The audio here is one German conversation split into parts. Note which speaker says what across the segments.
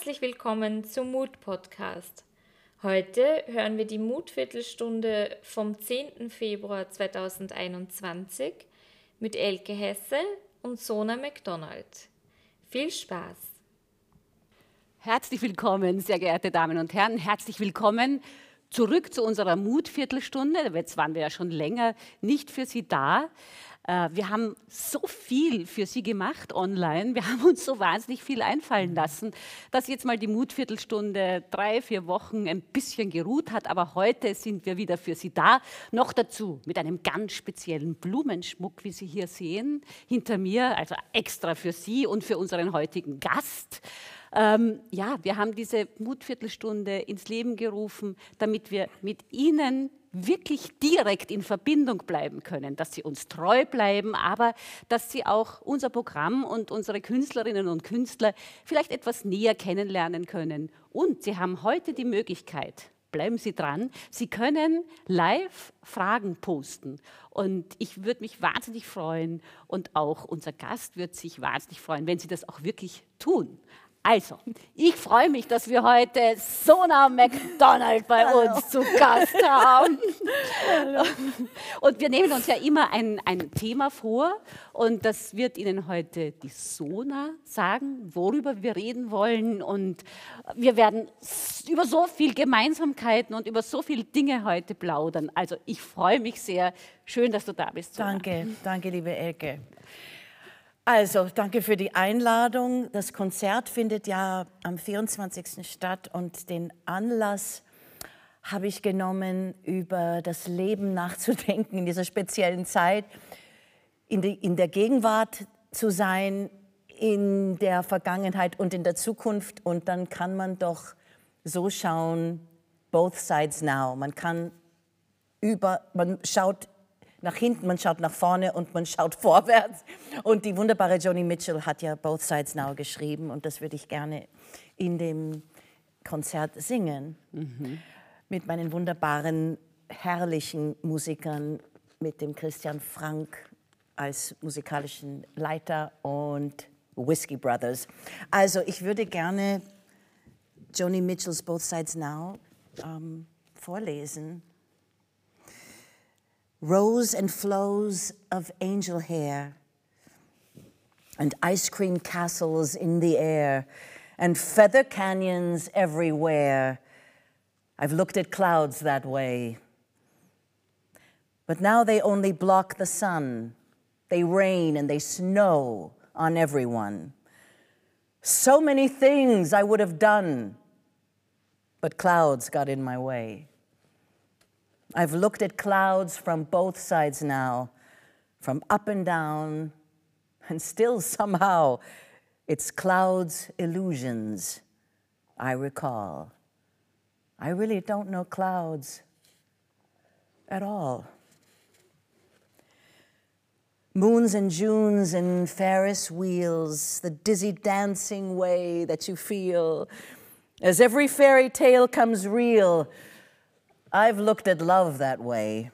Speaker 1: Herzlich willkommen zum Mut Podcast. Heute hören wir die Mutviertelstunde vom 10. Februar 2021 mit Elke Hesse und Sona McDonald. Viel Spaß!
Speaker 2: Herzlich willkommen, sehr geehrte Damen und Herren. Herzlich willkommen zurück zu unserer Mutviertelstunde. Jetzt waren wir ja schon länger nicht für Sie da. Äh, wir haben so viel für Sie gemacht online. Wir haben uns so wahnsinnig viel einfallen lassen, dass jetzt mal die Mutviertelstunde drei, vier Wochen ein bisschen geruht hat. Aber heute sind wir wieder für Sie da. Noch dazu mit einem ganz speziellen Blumenschmuck, wie Sie hier sehen, hinter mir, also extra für Sie und für unseren heutigen Gast. Ähm, ja, wir haben diese Mutviertelstunde ins Leben gerufen, damit wir mit Ihnen wirklich direkt in Verbindung bleiben können, dass sie uns treu bleiben, aber dass sie auch unser Programm und unsere Künstlerinnen und Künstler vielleicht etwas näher kennenlernen können. Und sie haben heute die Möglichkeit, bleiben Sie dran, Sie können live Fragen posten. Und ich würde mich wahnsinnig freuen und auch unser Gast wird sich wahnsinnig freuen, wenn Sie das auch wirklich tun. Also, ich freue mich, dass wir heute Sona McDonald bei Hallo. uns zu Gast haben. Hallo. Und wir nehmen uns ja immer ein, ein Thema vor und das wird Ihnen heute die Sona sagen, worüber wir reden wollen. Und wir werden über so viele Gemeinsamkeiten und über so viele Dinge heute plaudern. Also, ich freue mich sehr. Schön, dass du da bist.
Speaker 3: Sona. Danke, danke, liebe Elke. Also, danke für die Einladung. Das Konzert findet ja am 24. statt und den Anlass habe ich genommen, über das Leben nachzudenken in dieser speziellen Zeit, in, die, in der Gegenwart zu sein, in der Vergangenheit und in der Zukunft. Und dann kann man doch so schauen, both sides now. Man kann über, man schaut nach hinten, man schaut nach vorne und man schaut vorwärts. Und die wunderbare Joni Mitchell hat ja Both Sides Now geschrieben und das würde ich gerne in dem Konzert singen. Mhm. Mit meinen wunderbaren, herrlichen Musikern, mit dem Christian Frank als musikalischen Leiter und Whiskey Brothers. Also ich würde gerne Joni Mitchells Both Sides Now ähm, vorlesen rows and flows of angel hair, and ice cream castles in the air, and feather canyons everywhere. I've looked at clouds that way. But now they only block the sun. They rain and they snow on everyone. So many things I would have done, but clouds got in my way. I've looked at clouds from both sides now, from up and down, and still somehow it's clouds' illusions I recall. I really don't know clouds at all. Moons and Junes and Ferris wheels, the dizzy dancing way that you feel as every fairy tale comes real I've looked at love that way.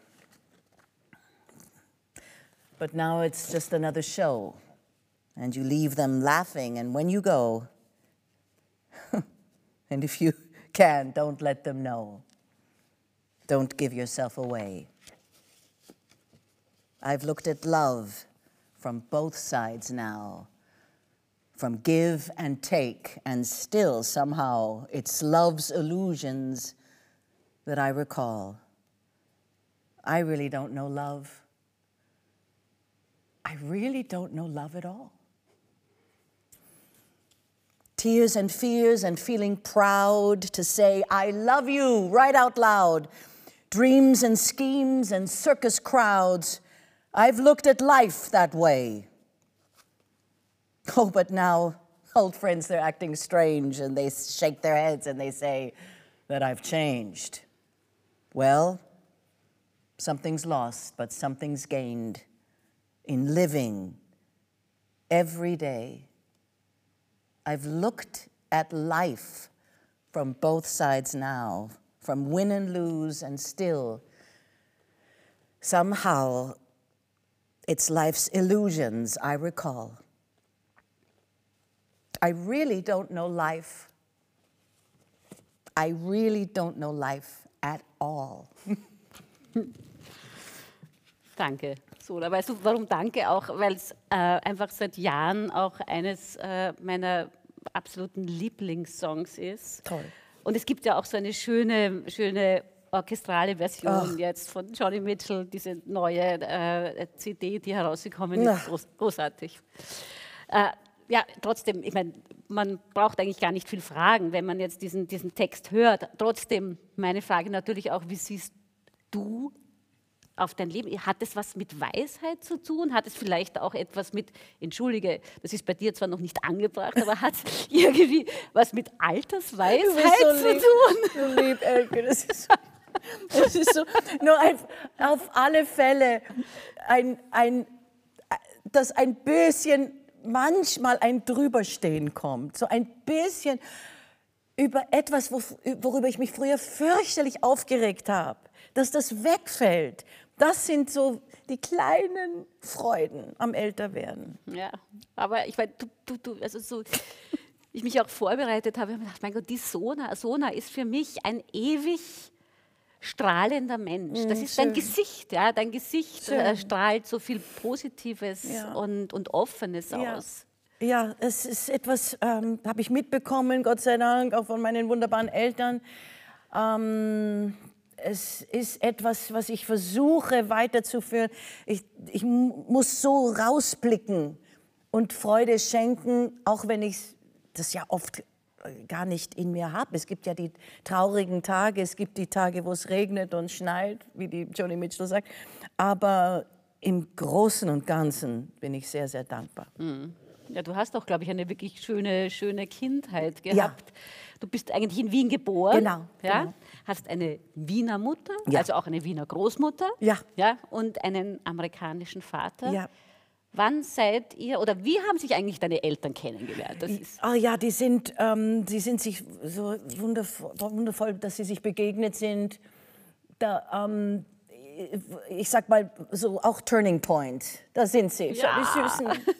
Speaker 3: But now it's just another show, and you leave them laughing, and when you go, and if you can, don't let them know. Don't give yourself away. I've looked at love from both sides now, from give and take, and still somehow it's love's illusions that I recall. I really don't know love. I really don't know love at all. Tears and fears and feeling proud to say, I love you, right out loud. Dreams and schemes and circus crowds. I've looked at life that way. Oh, but now old friends, they're acting strange and they shake their heads and they say that I've changed. Well, something's lost, but something's gained in living every day. I've looked at life from both sides now, from win and lose, and still, somehow, it's life's illusions I recall. I really don't know life I really don't know life at all.
Speaker 2: Danke, Sola. Weißt du, warum danke? Auch, weil es äh, einfach seit Jahren auch eines äh, meiner absoluten Lieblingssongs ist.
Speaker 3: Toll.
Speaker 2: Und es gibt ja auch so eine schöne, schöne orchestrale Version
Speaker 3: Ach.
Speaker 2: jetzt von Johnny Mitchell, diese neue äh, CD, die herausgekommen ist. Groß, großartig. Äh, ja, trotzdem, ich meine, man braucht eigentlich gar nicht viel fragen, wenn man jetzt diesen, diesen Text hört. Trotzdem, meine Frage natürlich auch, wie siehst du auf dein Leben? Hat es was mit Weisheit zu tun? Hat es vielleicht auch etwas mit, entschuldige, das ist bei dir zwar noch nicht angebracht, aber hat es irgendwie was mit Altersweisheit zu
Speaker 3: lieb,
Speaker 2: tun?
Speaker 3: so lieb, Elke. Das ist, das ist so, nur ein, auf alle Fälle ein, ein, dass ein bisschen, manchmal ein Drüberstehen kommt. So ein bisschen über etwas, wo, worüber ich mich früher fürchterlich aufgeregt habe, dass das wegfällt. Das sind so die kleinen Freuden am Älterwerden.
Speaker 2: Ja, aber ich meine, du, du, du, also so, ich mich auch vorbereitet habe, habe ich mir gedacht, mein Gott, die Sona, Sona ist für mich ein ewig strahlender Mensch. Das ist dein
Speaker 3: schön.
Speaker 2: Gesicht, ja, dein Gesicht äh, strahlt so viel Positives
Speaker 3: Ja.
Speaker 2: und, und Offenes
Speaker 3: Ja.
Speaker 2: aus.
Speaker 3: Ja, es ist etwas, ähm, habe ich mitbekommen, Gott sei Dank, auch von meinen wunderbaren Eltern. Ähm, es ist etwas, was ich versuche weiterzuführen. Ich, ich mu- muss so rausblicken und Freude schenken, auch wenn ich das ja oft gar nicht in mir habe. Es gibt ja die traurigen Tage, es gibt die Tage, wo es regnet und schneit, wie die Joni Mitchell sagt. Aber im Großen und Ganzen bin ich sehr, sehr dankbar.
Speaker 2: Ja, du hast auch, glaube ich, eine wirklich schöne, schöne Kindheit gehabt. Du bist eigentlich in Wien geboren.
Speaker 3: Genau,
Speaker 2: Ja?
Speaker 3: genau.
Speaker 2: Hast eine Wiener Mutter,
Speaker 3: Ja.
Speaker 2: also auch eine Wiener Großmutter.
Speaker 3: Ja.
Speaker 2: ja. Und einen amerikanischen Vater.
Speaker 3: Ja.
Speaker 2: Wann seid ihr, oder wie haben sich eigentlich deine Eltern kennengelernt?
Speaker 3: Ah ja, die sind, ähm, die sind sich so wundervoll, wundervoll, dass sie sich begegnet sind. Da, ähm, ich sag mal so auch Turning Point. Da sind sie.
Speaker 2: Ja.
Speaker 3: die Süßen.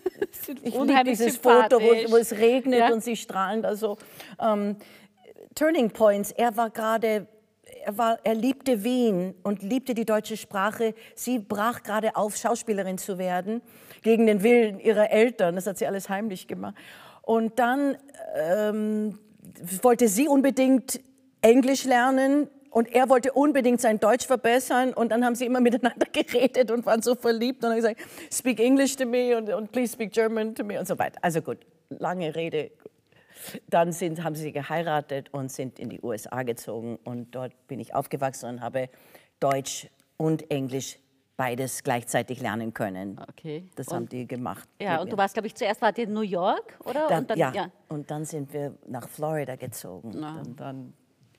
Speaker 3: Ich liebe dieses Foto, wo, wo es regnet
Speaker 2: Ja.
Speaker 3: und sie strahlen. Also ähm, Turning Points. Er war gerade, er war, er liebte Wien und liebte die deutsche Sprache. Sie brach gerade auf, Schauspielerin zu werden gegen den Willen ihrer Eltern. Das hat sie alles heimlich gemacht. Und dann ähm, wollte sie unbedingt Englisch lernen. Und er wollte unbedingt sein Deutsch verbessern und dann haben sie immer miteinander geredet und waren so verliebt und haben gesagt, speak English to me und, und please speak German to me und so weiter. Also gut, lange Rede. Dann sind, haben sie geheiratet und sind in die USA gezogen und dort bin ich aufgewachsen und habe Deutsch und Englisch beides gleichzeitig lernen können.
Speaker 2: Okay.
Speaker 3: Das
Speaker 2: Und-
Speaker 3: haben die gemacht.
Speaker 2: Ja, und
Speaker 3: mir.
Speaker 2: du warst, glaube ich, zuerst wart ihr in New York, oder?
Speaker 3: Dann,
Speaker 2: und dann,
Speaker 3: ja, und dann sind wir nach Florida gezogen. Und dann,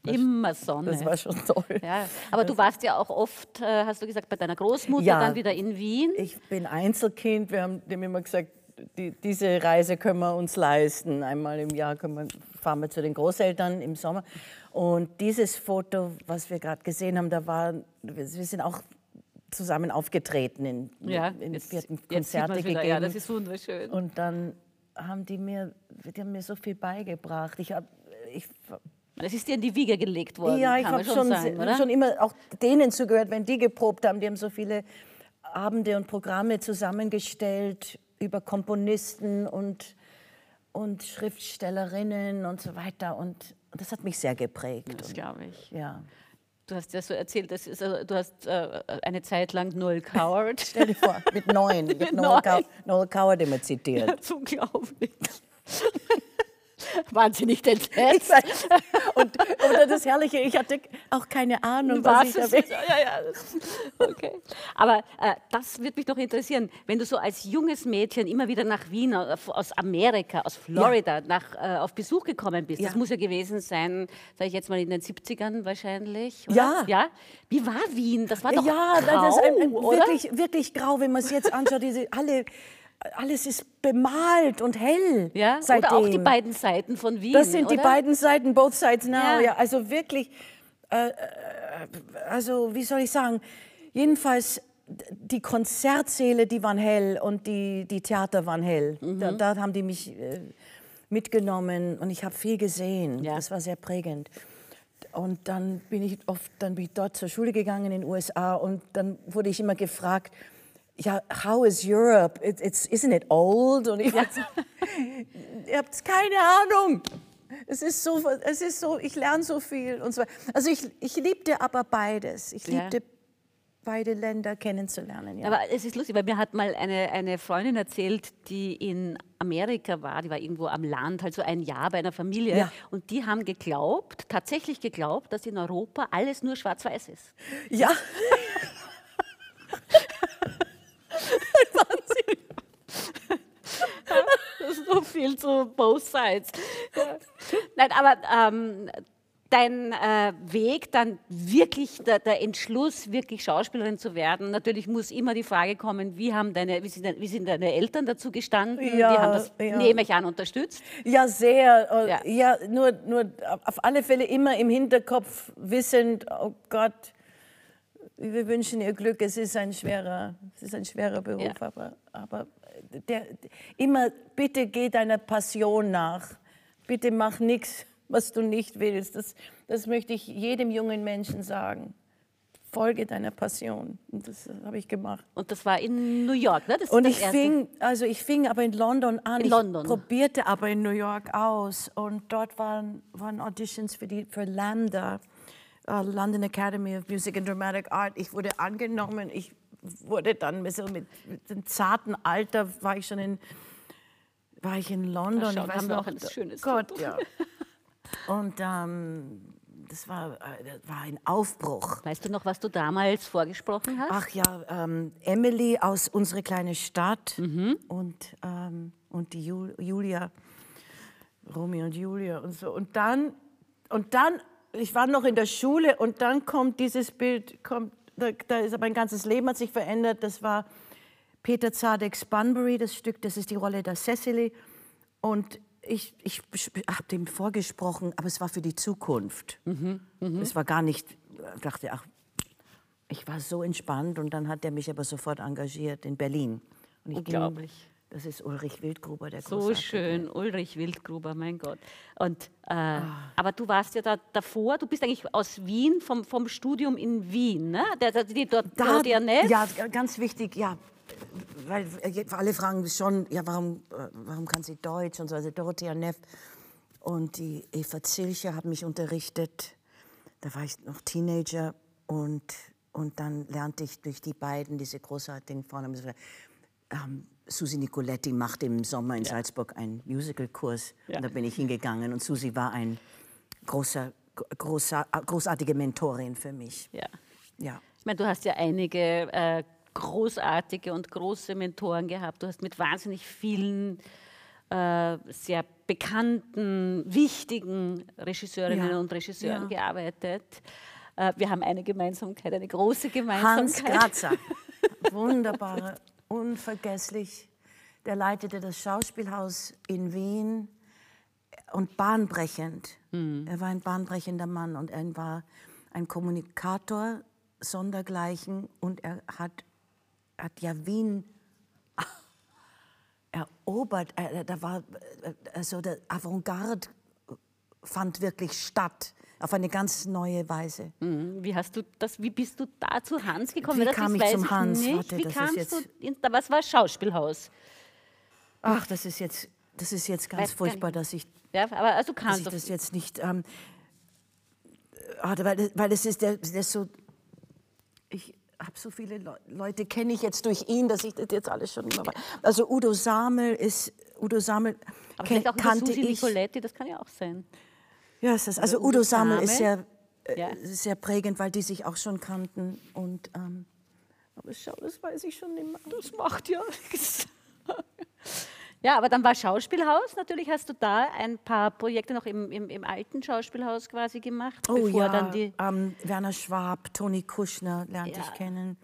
Speaker 2: Immer Sonne.
Speaker 3: das war schon toll.
Speaker 2: ja. Aber du warst ja auch oft, äh, hast du gesagt, bei deiner Großmutter,
Speaker 3: Ja.
Speaker 2: dann wieder in Wien.
Speaker 3: Ich bin Einzelkind. Wir haben dem immer gesagt, die, diese Reise können wir uns leisten. Einmal im Jahr wir, fahren wir zu den Großeltern im Sommer. Und dieses Foto, was wir gerade gesehen haben, da war, wir wir sind auch zusammen aufgetreten in,
Speaker 2: Ja,
Speaker 3: in
Speaker 2: jetzt, sieht
Speaker 3: Konzerte
Speaker 2: wieder.
Speaker 3: gegeben.
Speaker 2: Ja, das ist wunderschön.
Speaker 3: und dann haben die mir, die haben mir so viel beigebracht. Ich habe ich,
Speaker 2: Das ist dir in die Wiege gelegt worden,
Speaker 3: ja, ich habe schon,
Speaker 2: oder?
Speaker 3: schon immer auch denen zugehört, wenn die geprobt haben. Die haben so viele Abende und Programme zusammengestellt über Komponisten und, und Schriftstellerinnen und so weiter. Und, und das hat mich sehr geprägt.
Speaker 2: das
Speaker 3: Und,
Speaker 2: glaube ich.
Speaker 3: ja.
Speaker 2: Du hast ja so erzählt, das ist, also, du hast äh, eine Zeit lang Noel Coward.
Speaker 3: Stell dir vor, mit neun.
Speaker 2: Mit
Speaker 3: Noel, Cow
Speaker 2: neun.
Speaker 3: Noel Coward immer zitiert.
Speaker 2: Das ist Wahnsinnig
Speaker 3: Ich
Speaker 2: entsetzt.
Speaker 3: Und, und das Herrliche, ich hatte auch keine Ahnung, was ich
Speaker 2: Was
Speaker 3: da
Speaker 2: ist, ja, ja, okay. Aber äh, das würde mich noch interessieren, wenn du so als junges Mädchen immer wieder nach Wien, äh, aus Amerika, aus Florida, nach, äh, auf Besuch gekommen bist. Das
Speaker 3: Ja.
Speaker 2: muss ja gewesen sein, sage ich jetzt mal in den 70ern wahrscheinlich. Oder?
Speaker 3: Ja.
Speaker 2: ja. Wie war Wien? Das war doch
Speaker 3: ja,
Speaker 2: grau,
Speaker 3: das ist ein, ein, wirklich, wirklich grau, wenn man es jetzt anschaut. Diese, alle, alles ist bemalt und hell.
Speaker 2: Ja?
Speaker 3: seitdem.
Speaker 2: Oder auch die beiden Seiten von Wien.
Speaker 3: Das sind die
Speaker 2: oder?
Speaker 3: beiden Seiten, both sides now.
Speaker 2: Ja.
Speaker 3: Ja. also wirklich, äh, äh, also wie soll ich sagen, jedenfalls die Konzertsäle, die waren hell und die, die Theater waren hell.
Speaker 2: Mhm.
Speaker 3: Da, da haben die mich äh, mitgenommen und ich habe viel gesehen.
Speaker 2: Ja.
Speaker 3: Das war sehr prägend. und dann bin ich oft dann bin ich dort zur Schule gegangen in den USA und dann wurde ich immer gefragt, ja, how is Europe? It, it's, isn't it old? Und ich, ja. ihr habt keine Ahnung. Es ist so, es ist so, ich lerne so viel und so. Also ich, ich liebte aber beides. Ich liebte ja. beide Länder kennenzulernen.
Speaker 2: Ja. Aber es ist lustig, weil mir hat mal eine, eine Freundin erzählt, die in Amerika war, die war irgendwo am Land, halt so ein Jahr bei einer Familie. Ja. Und die haben geglaubt, tatsächlich geglaubt, dass in Europa alles nur schwarz-weiß ist.
Speaker 3: Ja.
Speaker 2: So viel zu both sides. Ja. Nein, aber ähm, dein äh, Weg, dann wirklich der, der, Entschluss, wirklich Schauspielerin zu werden, natürlich muss immer die Frage kommen, wie, haben deine, wie, sind, wie sind deine Eltern dazu gestanden? Ja, die haben das, ja. nehme ich an, unterstützt?
Speaker 3: Ja, sehr. Äh, ja. ja, nur, nur auf alle Fälle immer im Hinterkopf wissend, oh Gott, wir wünschen ihr Glück, es ist ein schwerer, es ist ein schwerer Beruf, ja. aber, aber der, immer, bitte geh deiner Passion nach. Bitte mach nichts, was du nicht willst. Das, das möchte ich jedem jungen Menschen sagen. Folge deiner Passion. Und das habe ich gemacht.
Speaker 2: Und das war in New York, ne? Das
Speaker 3: und ich fing, also ich fing aber in London an. In ich London. probierte aber in New York aus. Und dort waren, waren Auditions für, die, für Lambda, uh, London Academy of Music and Dramatic Art. Ich wurde angenommen. Ich wurde dann so mit, mit dem zarten Alter war ich schon in war ich in London.
Speaker 2: Schau, ich weiß noch, ein schönes
Speaker 3: Gott, Foto. ja. Und ähm, das war, äh, das war ein Aufbruch.
Speaker 2: Weißt du noch, was du damals vorgesprochen hast?
Speaker 3: Ach ja, ähm, Emily aus Unsere kleine Stadt mhm. und, ähm, und die Jul Julia, Romy und Julia und so. Und dann, und dann, ich war noch in der Schule und dann kommt dieses Bild, kommt da, da ist mein ganzes Leben hat sich verändert. Das war Peter Zadeks Bunbury, das Stück, das ist die Rolle der Cecily. Und ich, ich habe dem vorgesprochen, aber es war für die Zukunft. Mhm, mh. Es war gar nicht, ich dachte, ach, ich war so entspannt und dann hat er mich aber sofort engagiert in Berlin.
Speaker 2: Und ich Unglaublich. Ging,
Speaker 3: das ist Ulrich Wildgruber, der
Speaker 2: So schön, Ulrich Wildgruber, mein Gott. Und, äh, ah. Aber du warst ja da davor, du bist eigentlich aus Wien, vom, vom Studium in Wien, ne? Der, der, die, dort,
Speaker 3: da, Ja, ganz wichtig, ja. Weil äh, alle fragen schon, ja, warum, äh, warum kann sie Deutsch und so. Also Dorothea Neff und die Eva Zilcher haben mich unterrichtet. Da war ich noch Teenager und, und dann lernte ich durch die beiden diese großartigen Frauen. Ähm, Susi Nicoletti macht im Sommer in ja. Salzburg einen Musicalkurs. Ja. Und da bin ich hingegangen und Susi war ein großer, großer, großartige Mentorin für mich.
Speaker 2: Ja. ja. Ich meine, du hast ja einige äh, großartige und große Mentoren gehabt. Du hast mit wahnsinnig vielen äh, sehr bekannten, wichtigen Regisseurinnen ja. und Regisseuren gearbeitet. Äh, wir haben eine Gemeinsamkeit, eine große Gemeinsamkeit.
Speaker 3: Hans Grazer, wunderbare unvergesslich. Der leitete das Schauspielhaus in Wien und bahnbrechend. Mhm. Er war ein bahnbrechender Mann und er war ein Kommunikator sondergleichen und er hat, hat ja Wien erobert. Da war also der Avantgarde fand wirklich statt auf eine ganz neue Weise.
Speaker 2: Mhm. Wie hast du das? Wie bist du da zu Hans gekommen?
Speaker 3: Wie das kam ich zum Hans?
Speaker 2: Warte, wie kamst du? In, was war Schauspielhaus?
Speaker 3: Ach, das ist jetzt, das ist jetzt ganz weiß furchtbar, dass ich,
Speaker 2: ja, aber also
Speaker 3: dass ich das jetzt nicht. Ähm, weil, weil es ist, der, der ist so. Ich habe so viele Le Leute kenne ich jetzt durch ihn, dass ich das jetzt alles schon immer. Also Udo Samel ist Udo Samel
Speaker 2: aber kann, auch kannte Susi ich. Nicoletti, das kann ja auch sein.
Speaker 3: Ja, ist das. Also Udo Samel ist sehr, äh, ja. sehr prägend, weil die sich auch schon kannten. Und, ähm, aber schau, das weiß ich schon nicht mehr.
Speaker 2: Das macht ja nichts. Ja, aber dann war Schauspielhaus. Natürlich hast du da ein paar Projekte noch im, im, im alten Schauspielhaus quasi gemacht.
Speaker 3: Oh ja, dann die ähm, Werner Schwab, Toni Kuschner lernte ja. ich kennen.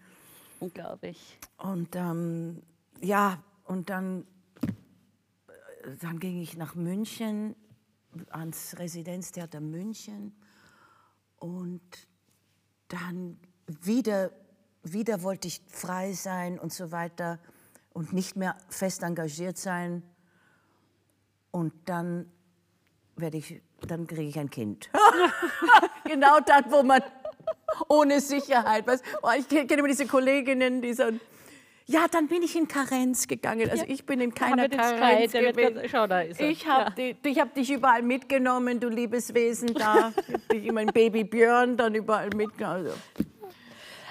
Speaker 2: Unglaublich.
Speaker 3: Und ähm, ja, und dann, äh, dann ging ich nach München ans Residenztheater München und dann wieder, wieder wollte ich frei sein und so weiter und nicht mehr fest engagiert sein. Und dann werde ich, dann kriege ich ein Kind. genau das, wo man ohne Sicherheit, oh, ich kenne immer diese Kolleginnen, die so, ja, dann bin ich in Karenz gegangen. Also ich bin in keiner Karenz gewesen. Schau, da ist er. Ich habe ja. hab dich überall mitgenommen, du liebes Wesen da. ich habe dich immer in Baby Björn dann überall mitgenommen. Also.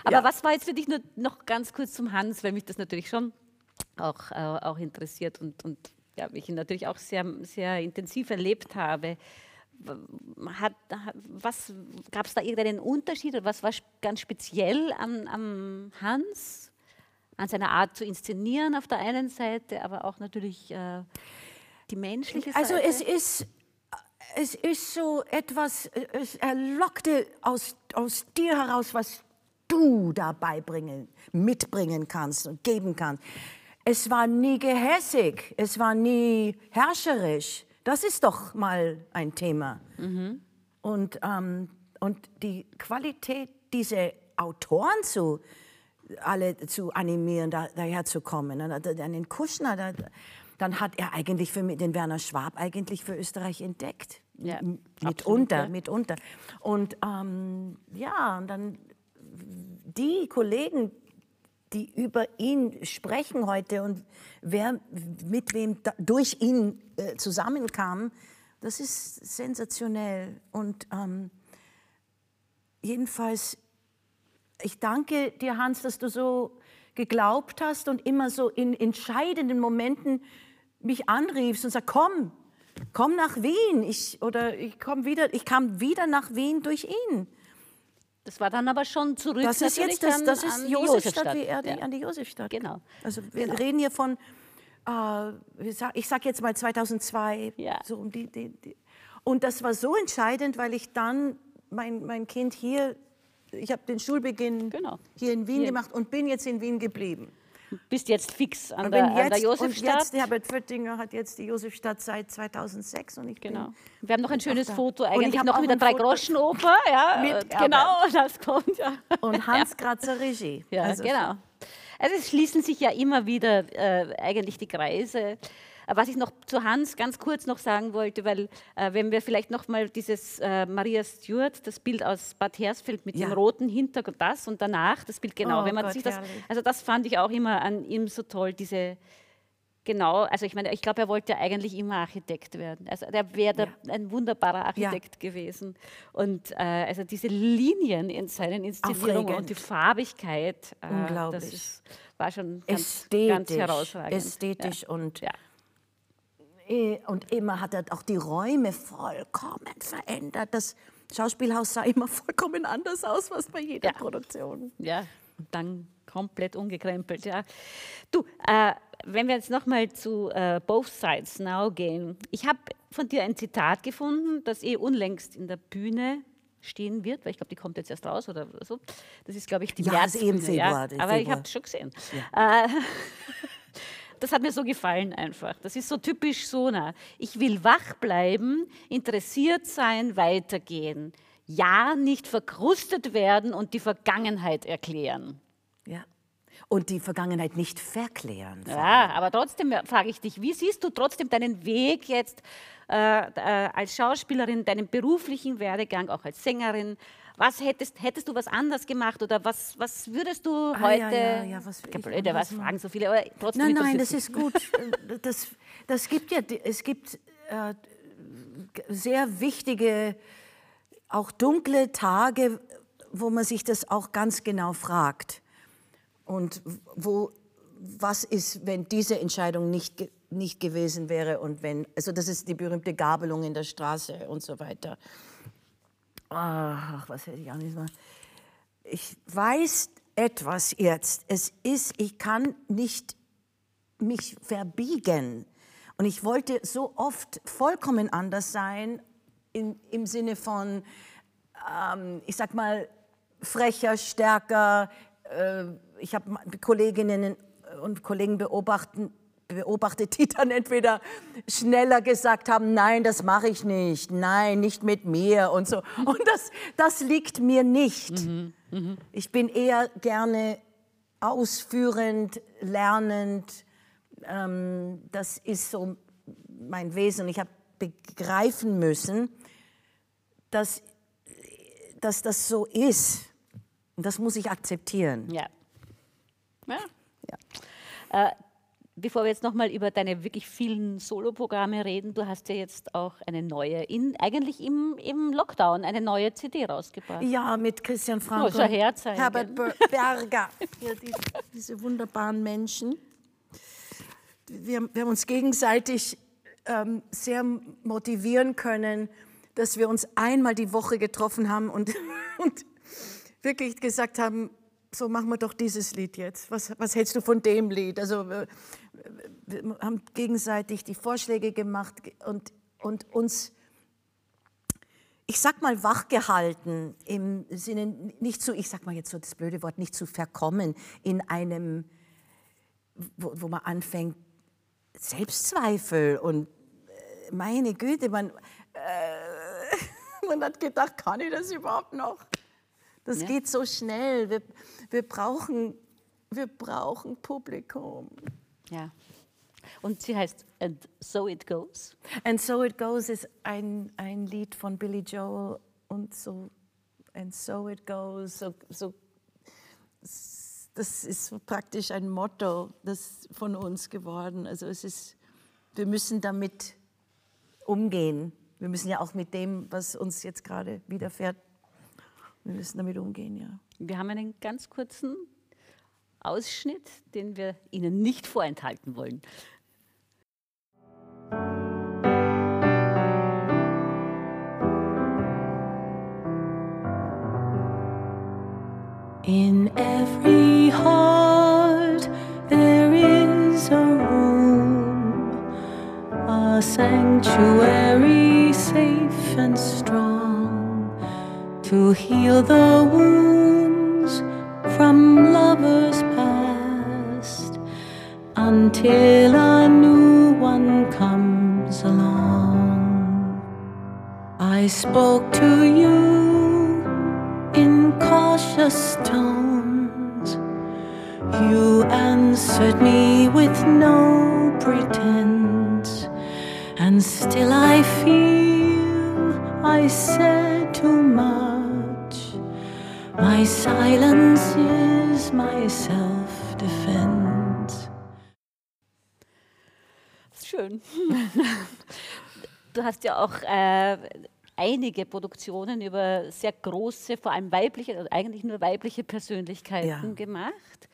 Speaker 2: Aber ja. was war jetzt für dich nur noch ganz kurz zum Hans, weil mich das natürlich schon auch, äh, auch interessiert und, und ja, ich ihn natürlich auch sehr, sehr intensiv erlebt habe. Hat, was gab es da irgendeinen Unterschied oder was war ganz speziell am, am Hans? An seiner Art zu inszenieren auf der einen Seite, aber auch natürlich äh, die menschliche
Speaker 3: also Seite. Also es ist, es ist so etwas, es lockte aus, aus dir heraus, was du dabei bringen, mitbringen kannst und geben kannst. Es war nie gehässig, es war nie herrscherisch. Das ist doch mal ein Thema. Mhm. Und, ähm, und die Qualität, diese Autoren zu, alle zu animieren, da, daher zu kommen. An den Kuschner, da, dann hat er eigentlich für den Werner Schwab eigentlich für Österreich entdeckt. Ja, mitunter, ja. mitunter. Und ähm, ja, und dann die Kollegen, die über ihn sprechen heute und wer mit wem da, durch ihn äh, zusammenkam, das ist sensationell. Und ähm, jedenfalls ich danke dir, Hans, dass du so geglaubt hast und immer so in entscheidenden Momenten mich anriefst und sagst, komm, komm nach Wien. Ich, oder ich, komm wieder, ich kam wieder nach Wien durch ihn.
Speaker 2: Das war dann aber schon zurück.
Speaker 3: Das ist jetzt das, das ist Josefstadt, wie er die, ja. an die Josefstadt.
Speaker 2: Genau.
Speaker 3: Also wir genau. reden hier von, äh, ich sag jetzt mal 2002. Ja. So um die, die, die. Und das war so entscheidend, weil ich dann mein, mein Kind hier ich habe den Schulbeginn genau. hier in Wien hier. gemacht und bin jetzt in Wien geblieben.
Speaker 2: Bist jetzt fix an, der, jetzt, an der Josefstadt.
Speaker 3: Und jetzt, Herbert Föttinger hat jetzt die Josefstadt seit 2006 und ich
Speaker 2: genau. Bin Wir haben noch ein schönes Foto eigentlich noch mit der Drei-Groschen-Oper. Ja, mit genau, das kommt. Ja.
Speaker 3: Und Hans Kratzer Regie.
Speaker 2: Ja, also genau. Also es schließen sich ja immer wieder äh, eigentlich die Kreise. Was ich noch zu Hans ganz kurz noch sagen wollte, weil äh, wenn wir vielleicht noch mal dieses äh, Maria Stewart, das Bild aus Bad Hersfeld mit ja. dem roten Hintergrund, das und danach das Bild genau, oh, wenn man Gott, sich das, also das fand ich auch immer an ihm so toll, diese Genau, also ich meine, ich glaube, er wollte ja eigentlich immer Architekt werden. Also er wäre ja. ein wunderbarer Architekt ja. gewesen. Und äh, also diese Linien in seinen Inszenierungen Aufregend. und die Farbigkeit,
Speaker 3: äh, Unglaublich.
Speaker 2: das ist, war schon ganz, ganz herausragend.
Speaker 3: Ästhetisch ja. und äh, und immer hat er auch die Räume vollkommen verändert. Das Schauspielhaus sah immer vollkommen anders aus, was bei jeder ja. Produktion.
Speaker 2: Ja, und dann komplett umgekrempelt. Ja. Du, äh, wenn wir jetzt nochmal zu äh, Both Sides Now gehen. Ich habe von dir ein Zitat gefunden, das eh unlängst in der Bühne stehen wird, weil ich glaube, die kommt jetzt erst raus oder so. Das ist, glaube ich, die
Speaker 3: ja,
Speaker 2: März.
Speaker 3: Eben Februar,
Speaker 2: ja, aber ich habe es schon gesehen. Ja. Äh, das hat mir so gefallen einfach. Das ist so typisch Sona. Ich will wach bleiben, interessiert sein, weitergehen. Ja, nicht verkrustet werden und die Vergangenheit erklären.
Speaker 3: Ja. Und die Vergangenheit nicht verklären.
Speaker 2: Ja, aber trotzdem frage ich dich, wie siehst du trotzdem deinen Weg jetzt äh, äh, als Schauspielerin, deinen beruflichen Werdegang, auch als Sängerin? Was hättest, hättest du was anders gemacht oder was, was würdest du ah, heute? Ja, ja, ja, was, ich blöde, was fragen so viele, aber
Speaker 3: trotzdem. Nein, nein, das ist gut. das, das gibt ja, es gibt äh, sehr wichtige, auch dunkle Tage, wo man sich das auch ganz genau fragt. Und wo, was ist, wenn diese Entscheidung nicht, nicht gewesen wäre und wenn, also das ist die berühmte Gabelung in der Straße und so weiter. Ach, was hätte ich auch nicht mal. Ich weiß etwas jetzt. Es ist, ich kann nicht mich verbiegen. Und ich wollte so oft vollkommen anders sein, in, im Sinne von, ähm, ich sag mal, frecher, stärker. Äh, ich habe Kolleginnen und Kollegen beobachten, beobachtet, die dann entweder schneller gesagt haben, nein, das mache ich nicht, nein, nicht mit mir und so. Und das, das liegt mir nicht. Mhm. Mhm. Ich bin eher gerne ausführend, lernend. Ähm, das ist so mein Wesen. Ich habe begreifen müssen, dass, dass das so ist. Und das muss ich akzeptieren.
Speaker 2: Ja. ja. ja. Äh, bevor wir jetzt nochmal über deine wirklich vielen Soloprogramme reden, du hast ja jetzt auch eine neue, in, eigentlich im, im Lockdown, eine neue CD rausgebracht.
Speaker 3: Ja, mit Christian Frank
Speaker 2: oh, und
Speaker 3: Herbert Berger. Ja, die, diese wunderbaren Menschen. Wir, wir haben uns gegenseitig ähm, sehr motivieren können, dass wir uns einmal die Woche getroffen haben und, und wirklich gesagt haben, so machen wir doch dieses Lied jetzt. Was, was hältst du von dem Lied? Also wir, haben gegenseitig die Vorschläge gemacht und, und uns, ich sag mal, wachgehalten im Sinne nicht zu, ich sag mal jetzt so das blöde Wort, nicht zu verkommen in einem, wo, wo man anfängt, Selbstzweifel und äh, meine Güte, man, äh, man hat gedacht, kann ich das überhaupt noch? Das ja. geht so schnell. Wir, wir, brauchen, wir brauchen Publikum.
Speaker 2: Ja. Und sie heißt And So It Goes.
Speaker 3: And So It Goes ist ein, ein Lied von Billy Joel und so And So It Goes. So, so, das ist praktisch ein Motto das von uns geworden. Also es ist, wir müssen damit umgehen. Wir müssen ja auch mit dem, was uns jetzt gerade widerfährt, wir müssen damit umgehen, ja.
Speaker 2: Wir haben einen ganz kurzen Ausschnitt, den wir Ihnen nicht vorenthalten wollen. In every heart there is a room, a sanctuary safe and strong to heal the wounds from lovers until a new one comes along. I spoke to you in cautious tones. You answered me with no pretense, and still I feel I said too much. My silence is my self defense. Du hast ja auch äh, einige Produktionen über sehr große, vor allem weibliche, eigentlich nur weibliche Persönlichkeiten ja. gemacht.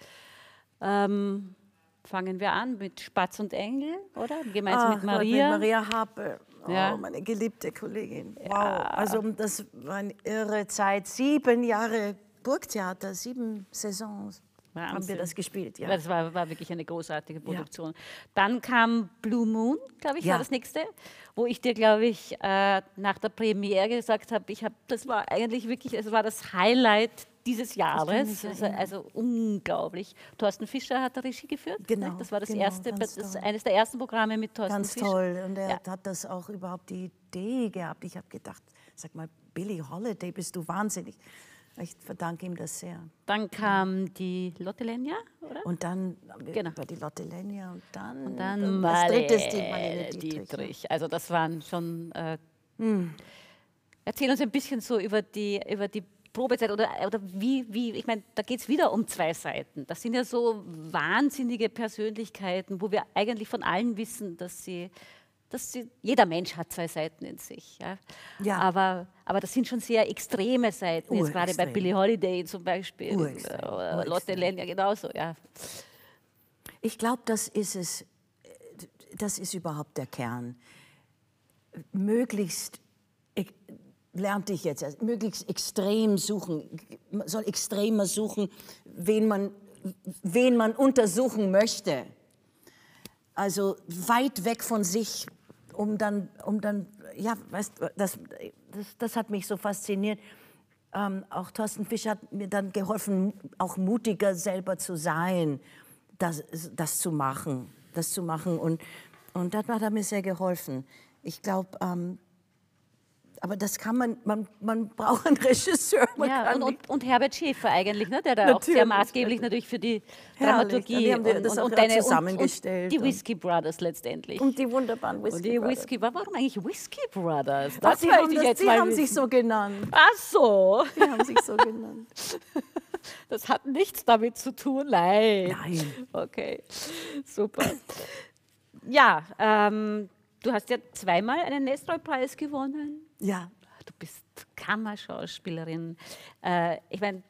Speaker 2: Ähm, fangen wir an mit Spatz und Engel, oder?
Speaker 3: Gemeinsam Ach, mit Maria. Mit Maria Hape, oh, ja. meine geliebte Kollegin. Wow, ja. also das war eine irre Zeit. Sieben Jahre Burgtheater, sieben Saisons. Wahnsinn. haben wir das gespielt. Ja.
Speaker 2: Das war, war wirklich eine großartige Produktion. Ja. Dann kam Blue Moon, glaube ich, ja. war das nächste, wo ich dir, glaube ich, äh, nach der Premiere gesagt habe, ich habe, das war eigentlich wirklich, es war das Highlight dieses Jahres, also, also, unglaublich. Thorsten Fischer hat Regie geführt. Genau. Das war das genau, erste, das, eines der ersten Programme mit Thorsten
Speaker 3: ganz
Speaker 2: Fischer.
Speaker 3: Ganz toll. Und er hat das auch überhaupt die Idee gehabt. Ich habe gedacht, sag mal, Billy Holiday, bist du wahnsinnig. Ich verdanke ihm das sehr.
Speaker 2: Dann kam die Lotte Lenya, oder?
Speaker 3: Und dann genau. war die Lotte Lenya und dann,
Speaker 2: und dann, dann das dritte ist die Marlene Dietrich. Dietrich. Also das waren schon... Äh, hm. Erzähl uns ein bisschen so über die, über die Probezeit oder, oder wie, wie, ich meine, da geht es wieder um zwei Seiten. Das sind ja so wahnsinnige Persönlichkeiten, wo wir eigentlich von allen wissen, dass sie das, jeder Mensch hat zwei Seiten in sich. Ja. ja. Aber, aber das sind schon sehr extreme Seiten, jetzt gerade bei Billie Holiday zum Beispiel, oder Lotte Lenya genauso. Ja.
Speaker 3: Ich glaube, das ist es, das ist überhaupt der Kern. Möglichst, lernte ich jetzt, möglichst extrem suchen, man soll extremer suchen, wen man, wen man untersuchen möchte. Also weit weg von sich um dann, um dann ja, weißt, das, das, das hat mich so fasziniert. Ähm, auch Thorsten Fischer hat mir dann geholfen, auch mutiger selber zu sein, das, das zu machen, das zu machen. Und, und das hat mir sehr geholfen. Ich glaube, ähm, aber das kann man, man, man braucht einen Regisseur.
Speaker 2: Ja, und, und, und Herbert Schäfer eigentlich, ne, der da auch sehr
Speaker 3: Natürlich.
Speaker 2: maßgeblich natürlich für die. Dramaturgie
Speaker 3: die-
Speaker 2: und, und, und deine und,
Speaker 3: zusammengestellt
Speaker 2: und die
Speaker 3: und-
Speaker 2: Whisky Brothers letztendlich.
Speaker 3: und die wunderbaren
Speaker 2: Und
Speaker 3: Whisky.
Speaker 2: die
Speaker 3: Brothers.
Speaker 2: Whisky, warum eigentlich Whisky Brothers?
Speaker 3: Ach,
Speaker 2: Das
Speaker 3: die
Speaker 2: möchte
Speaker 3: haben,
Speaker 2: ich
Speaker 3: das,
Speaker 2: jetzt
Speaker 3: die haben sich so genannt.
Speaker 2: Ach so,
Speaker 3: Die haben sich so genannt.
Speaker 2: das hat nichts damit zu tun. Nein.
Speaker 3: Nein.
Speaker 2: Okay, super. Ja, ähm, du hast ja zweimal einen Nestroy-Preis gewonnen.
Speaker 3: Ja,
Speaker 2: Du bist Kammerschauspielerin. Äh, ich meine,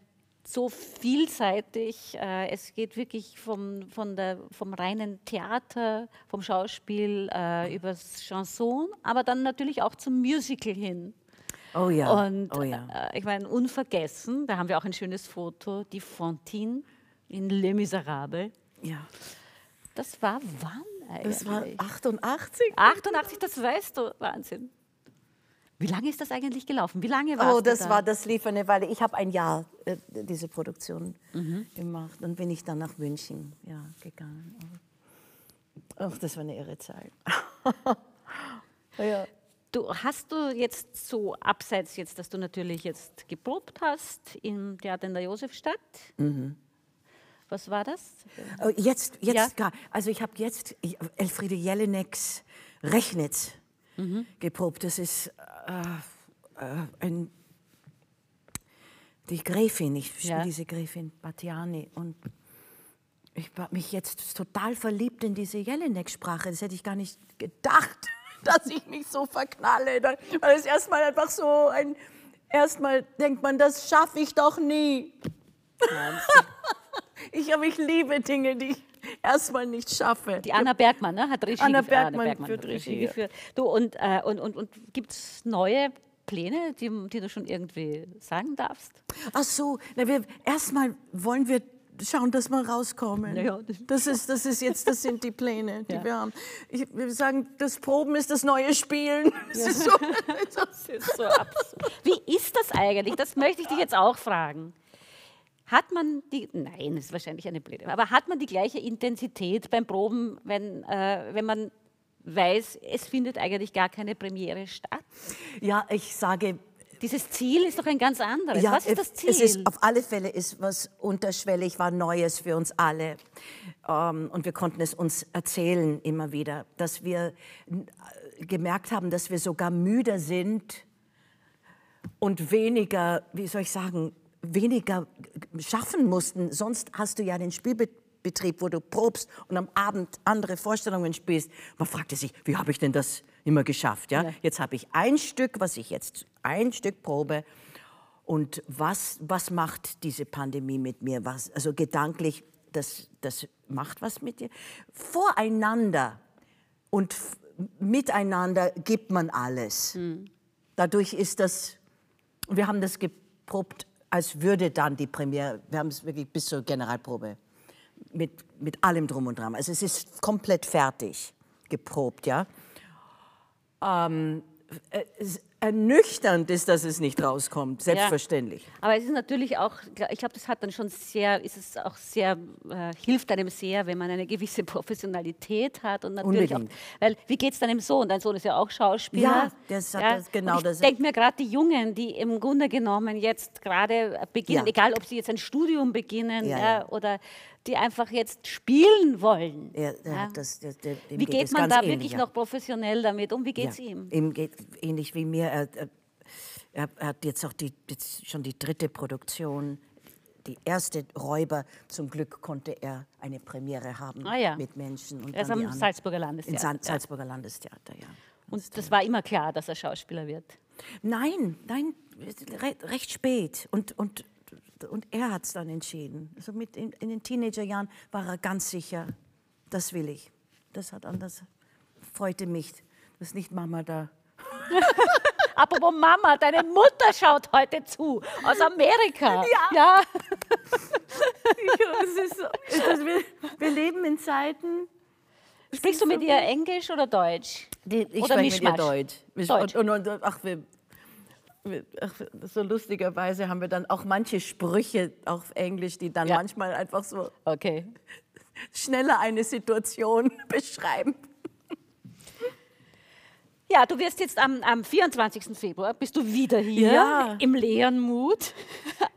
Speaker 2: so vielseitig. Äh, es geht wirklich vom, von der, vom reinen Theater, vom Schauspiel äh, übers Chanson, aber dann natürlich auch zum Musical hin.
Speaker 3: oh ja.
Speaker 2: Und
Speaker 3: oh ja.
Speaker 2: äh, ich meine, unvergessen, da haben wir auch ein schönes Foto, die Fantine in Les Miserables.
Speaker 3: ja.
Speaker 2: Das war wann eigentlich?
Speaker 3: Das war 88.
Speaker 2: 88, das weißt du, Wahnsinn. Wie lange ist das eigentlich gelaufen? Wie lange warst
Speaker 3: Oh, das
Speaker 2: da?
Speaker 3: war, das lief eine Weile. Ich habe ein Jahr äh, diese Produktion
Speaker 2: Mhm.
Speaker 3: gemacht. Dann bin ich dann nach München ja, gegangen. Ach, das war eine irre Zeit. ja.
Speaker 2: Du hast du jetzt so abseits jetzt, dass du natürlich jetzt geprobt hast im Theater in der Josefstadt.
Speaker 3: Mhm.
Speaker 2: Was war das?
Speaker 3: Oh, Jetzt, jetzt
Speaker 2: Ja.
Speaker 3: gar, also ich habe jetzt Elfriede Jelineks Rechnitz
Speaker 2: Mhm.
Speaker 3: geprobt. Das ist äh, äh, ein, die Gräfin, ich spiele
Speaker 2: Ja.
Speaker 3: diese Gräfin Batiani und ich habe mich jetzt total verliebt in diese Jelinek-Sprache. Das hätte ich gar nicht gedacht, dass ich mich so verknalle. Weil es erstmal einfach so ein, erstmal denkt man, das schaffe ich doch nie. Ich, aber ich liebe Dinge, die ich erstmal nicht schaffe.
Speaker 2: Die Anna Bergmann ne, hat Regie
Speaker 3: Anna
Speaker 2: geführt.
Speaker 3: Bergmann führt Regie, ja.
Speaker 2: geführt. Du, und, äh, und, und, und gibt es neue Pläne, die, die du schon irgendwie sagen darfst?
Speaker 3: Ach so, na, wir, erstmal wollen wir schauen, dass wir rauskommen.
Speaker 2: Ja, ja, das-
Speaker 3: ist, das ist jetzt, das sind die Pläne, die
Speaker 2: Ja.
Speaker 3: wir haben. Ich, wir sagen, das Proben ist das neue Spielen. Das ist so,
Speaker 2: Das ist so absurd. Wie ist das eigentlich? Das möchte ich dich jetzt auch fragen. Hat man die, nein, das ist wahrscheinlich eine blöde, aber hat man die gleiche Intensität beim Proben, wenn, äh, wenn man weiß, es findet eigentlich gar keine Premiere statt?
Speaker 3: ja, ich sage,
Speaker 2: Dieses Ziel ist doch ein ganz anderes.
Speaker 3: Ja,
Speaker 2: Was ist das Ziel?
Speaker 3: Es ist, auf alle Fälle ist was unterschwellig, war Neues für uns alle. Ähm, und wir konnten es uns erzählen immer wieder, dass wir äh, gemerkt haben, dass wir sogar müder sind und weniger, wie soll ich sagen, weniger schaffen mussten. Sonst hast du ja den Spielbetrieb, wo du probst und am Abend andere Vorstellungen spielst. Man fragte sich, wie habe ich denn das immer geschafft? Ja?
Speaker 2: Ja.
Speaker 3: Jetzt habe ich ein Stück, was ich jetzt ein Stück probe. Und was, was macht diese Pandemie mit mir? Was, also gedanklich, das, das macht was mit dir. Voreinander und miteinander gibt man alles. Dadurch ist das, wir haben das geprobt, als würde dann die Premiere, wir haben es wirklich bis zur Generalprobe mit, mit allem drum und dran. Also es ist komplett fertig geprobt, ja. Ähm, äh, es- ernüchternd ist, dass es nicht rauskommt, selbstverständlich.
Speaker 2: Aber es ist natürlich auch, ich glaube, das hat dann schon sehr, ist es auch sehr, äh, hilft einem sehr, wenn man eine gewisse Professionalität hat und natürlich
Speaker 3: Unbedingt.
Speaker 2: auch, weil wie geht es deinem Sohn? Dein Sohn ist ja auch Schauspieler.
Speaker 3: Ja, das hat das- genau
Speaker 2: ich
Speaker 3: das-
Speaker 2: denke mir gerade die Jungen, die im Grunde genommen jetzt gerade beginnen,
Speaker 3: Ja.
Speaker 2: egal ob sie jetzt ein Studium beginnen
Speaker 3: Ja,
Speaker 2: ja,
Speaker 3: ja.
Speaker 2: oder die einfach jetzt spielen wollen. Ja.
Speaker 3: hat das, der, dem
Speaker 2: Wie
Speaker 3: geht
Speaker 2: geht man da
Speaker 3: ähnlich,
Speaker 2: wirklich
Speaker 3: ja.
Speaker 2: noch professionell damit um? Wie geht es
Speaker 3: ja,
Speaker 2: ihm?
Speaker 3: Ihm geht ähnlich wie mir. Er, er, hat jetzt auch die, jetzt schon die dritte Produktion. Die erste Räuber, zum Glück konnte er eine Premiere haben
Speaker 2: Ah ja.
Speaker 3: mit Menschen. Und
Speaker 2: Er ist am Salzburger Landestheater. Ja.
Speaker 3: Salzburger Landestheater, ja.
Speaker 2: Und das war immer klar, dass er Schauspieler wird.
Speaker 3: Nein, nein, re recht spät. Und, und, und er hat es dann entschieden. Also mit in, in den Teenagerjahren war er ganz sicher, das will ich. Das hat anders, freute mich, dass nicht Mama da.
Speaker 2: Apropos Mama, deine Mutter schaut heute zu aus Amerika. Ja.
Speaker 3: Es ist so, das, wir, wir leben in Zeiten.
Speaker 2: Sprichst du mit ihr Englisch oder Deutsch?
Speaker 3: Die, ich
Speaker 2: Oder
Speaker 3: spreche mit ihr? Deutsch. Ich-
Speaker 2: Deutsch.
Speaker 3: Und, und, und, ach, wir, so lustigerweise haben wir dann auch manche Sprüche auf Englisch, die dann
Speaker 2: Ja.
Speaker 3: manchmal einfach so
Speaker 2: Okay.
Speaker 3: schneller eine Situation beschreiben.
Speaker 2: Ja, du wirst jetzt am, am 24. Februar, bist du wieder hier
Speaker 3: Ja.
Speaker 2: im leeren Mut.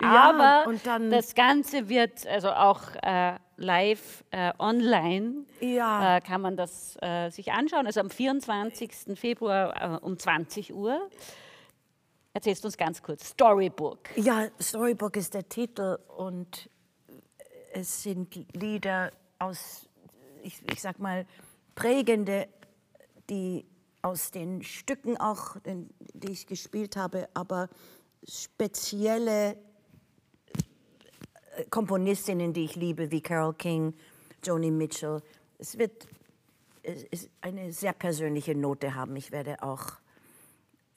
Speaker 3: Ja,
Speaker 2: Aber
Speaker 3: dann-
Speaker 2: das Ganze wird also auch äh, live äh, online,
Speaker 3: Ja.
Speaker 2: äh, kann man das äh, sich anschauen. Also am 24. Februar äh, um 20 Uhr. Erzählst uns ganz kurz. Storybook.
Speaker 3: Ja, Storybook ist der Titel und es sind Lieder aus, ich, ich sag mal, prägende, die aus den Stücken auch, die ich gespielt habe, aber spezielle äh, Komponistinnen, die ich liebe, wie Carole King, Joni Mitchell. Es wird eine sehr persönliche Note haben. Ich werde auch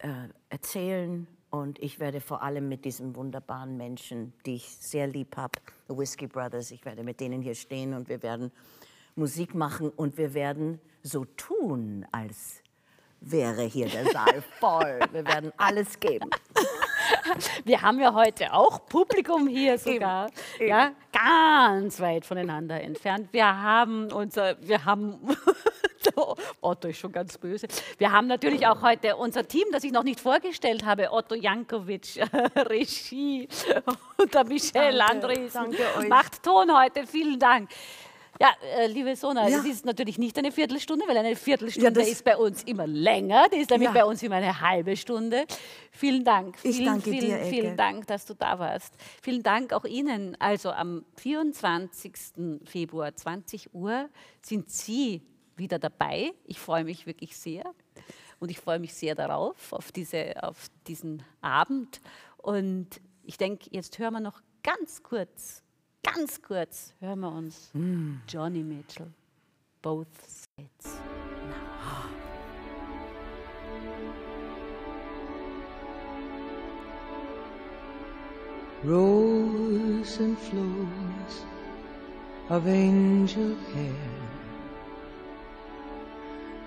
Speaker 3: äh, erzählen und ich werde vor allem mit diesen wunderbaren Menschen, die ich sehr lieb habe, The Whiskey Brothers, ich werde mit denen hier stehen und wir werden Musik machen und wir werden so tun, als wäre hier der Saal voll. Wir werden alles geben.
Speaker 2: Wir haben ja heute auch Publikum hier sogar,
Speaker 3: eben.
Speaker 2: ja, ganz weit voneinander entfernt. Wir haben unser, wir haben, Otto ist schon ganz böse. Wir haben natürlich auch heute unser Team, das ich noch nicht vorgestellt habe, Otto Jankovic, Regie und der Michelle
Speaker 3: Danke, euch.
Speaker 2: macht Ton heute. Vielen Dank. Ja, äh, liebe Sona,
Speaker 3: Ja.
Speaker 2: es ist natürlich nicht eine Viertelstunde, weil eine Viertelstunde
Speaker 3: das-
Speaker 2: ist bei uns immer länger. Die ist nämlich
Speaker 3: Ja.
Speaker 2: bei uns immer eine halbe Stunde. Vielen Dank.
Speaker 3: Ich
Speaker 2: vielen,
Speaker 3: danke
Speaker 2: vielen,
Speaker 3: dir, Elke.
Speaker 2: Vielen Dank, dass du da warst. Vielen Dank auch Ihnen. Also am 24. Februar 20 Uhr sind Sie wieder dabei. Ich freue mich wirklich sehr und ich freue mich sehr darauf, auf, diese, auf diesen Abend. Und ich denke, jetzt hören wir noch ganz kurz, ganz kurz, hören wir uns Johnny Mitchell, Both Sides.
Speaker 4: Rows and flows of angel hair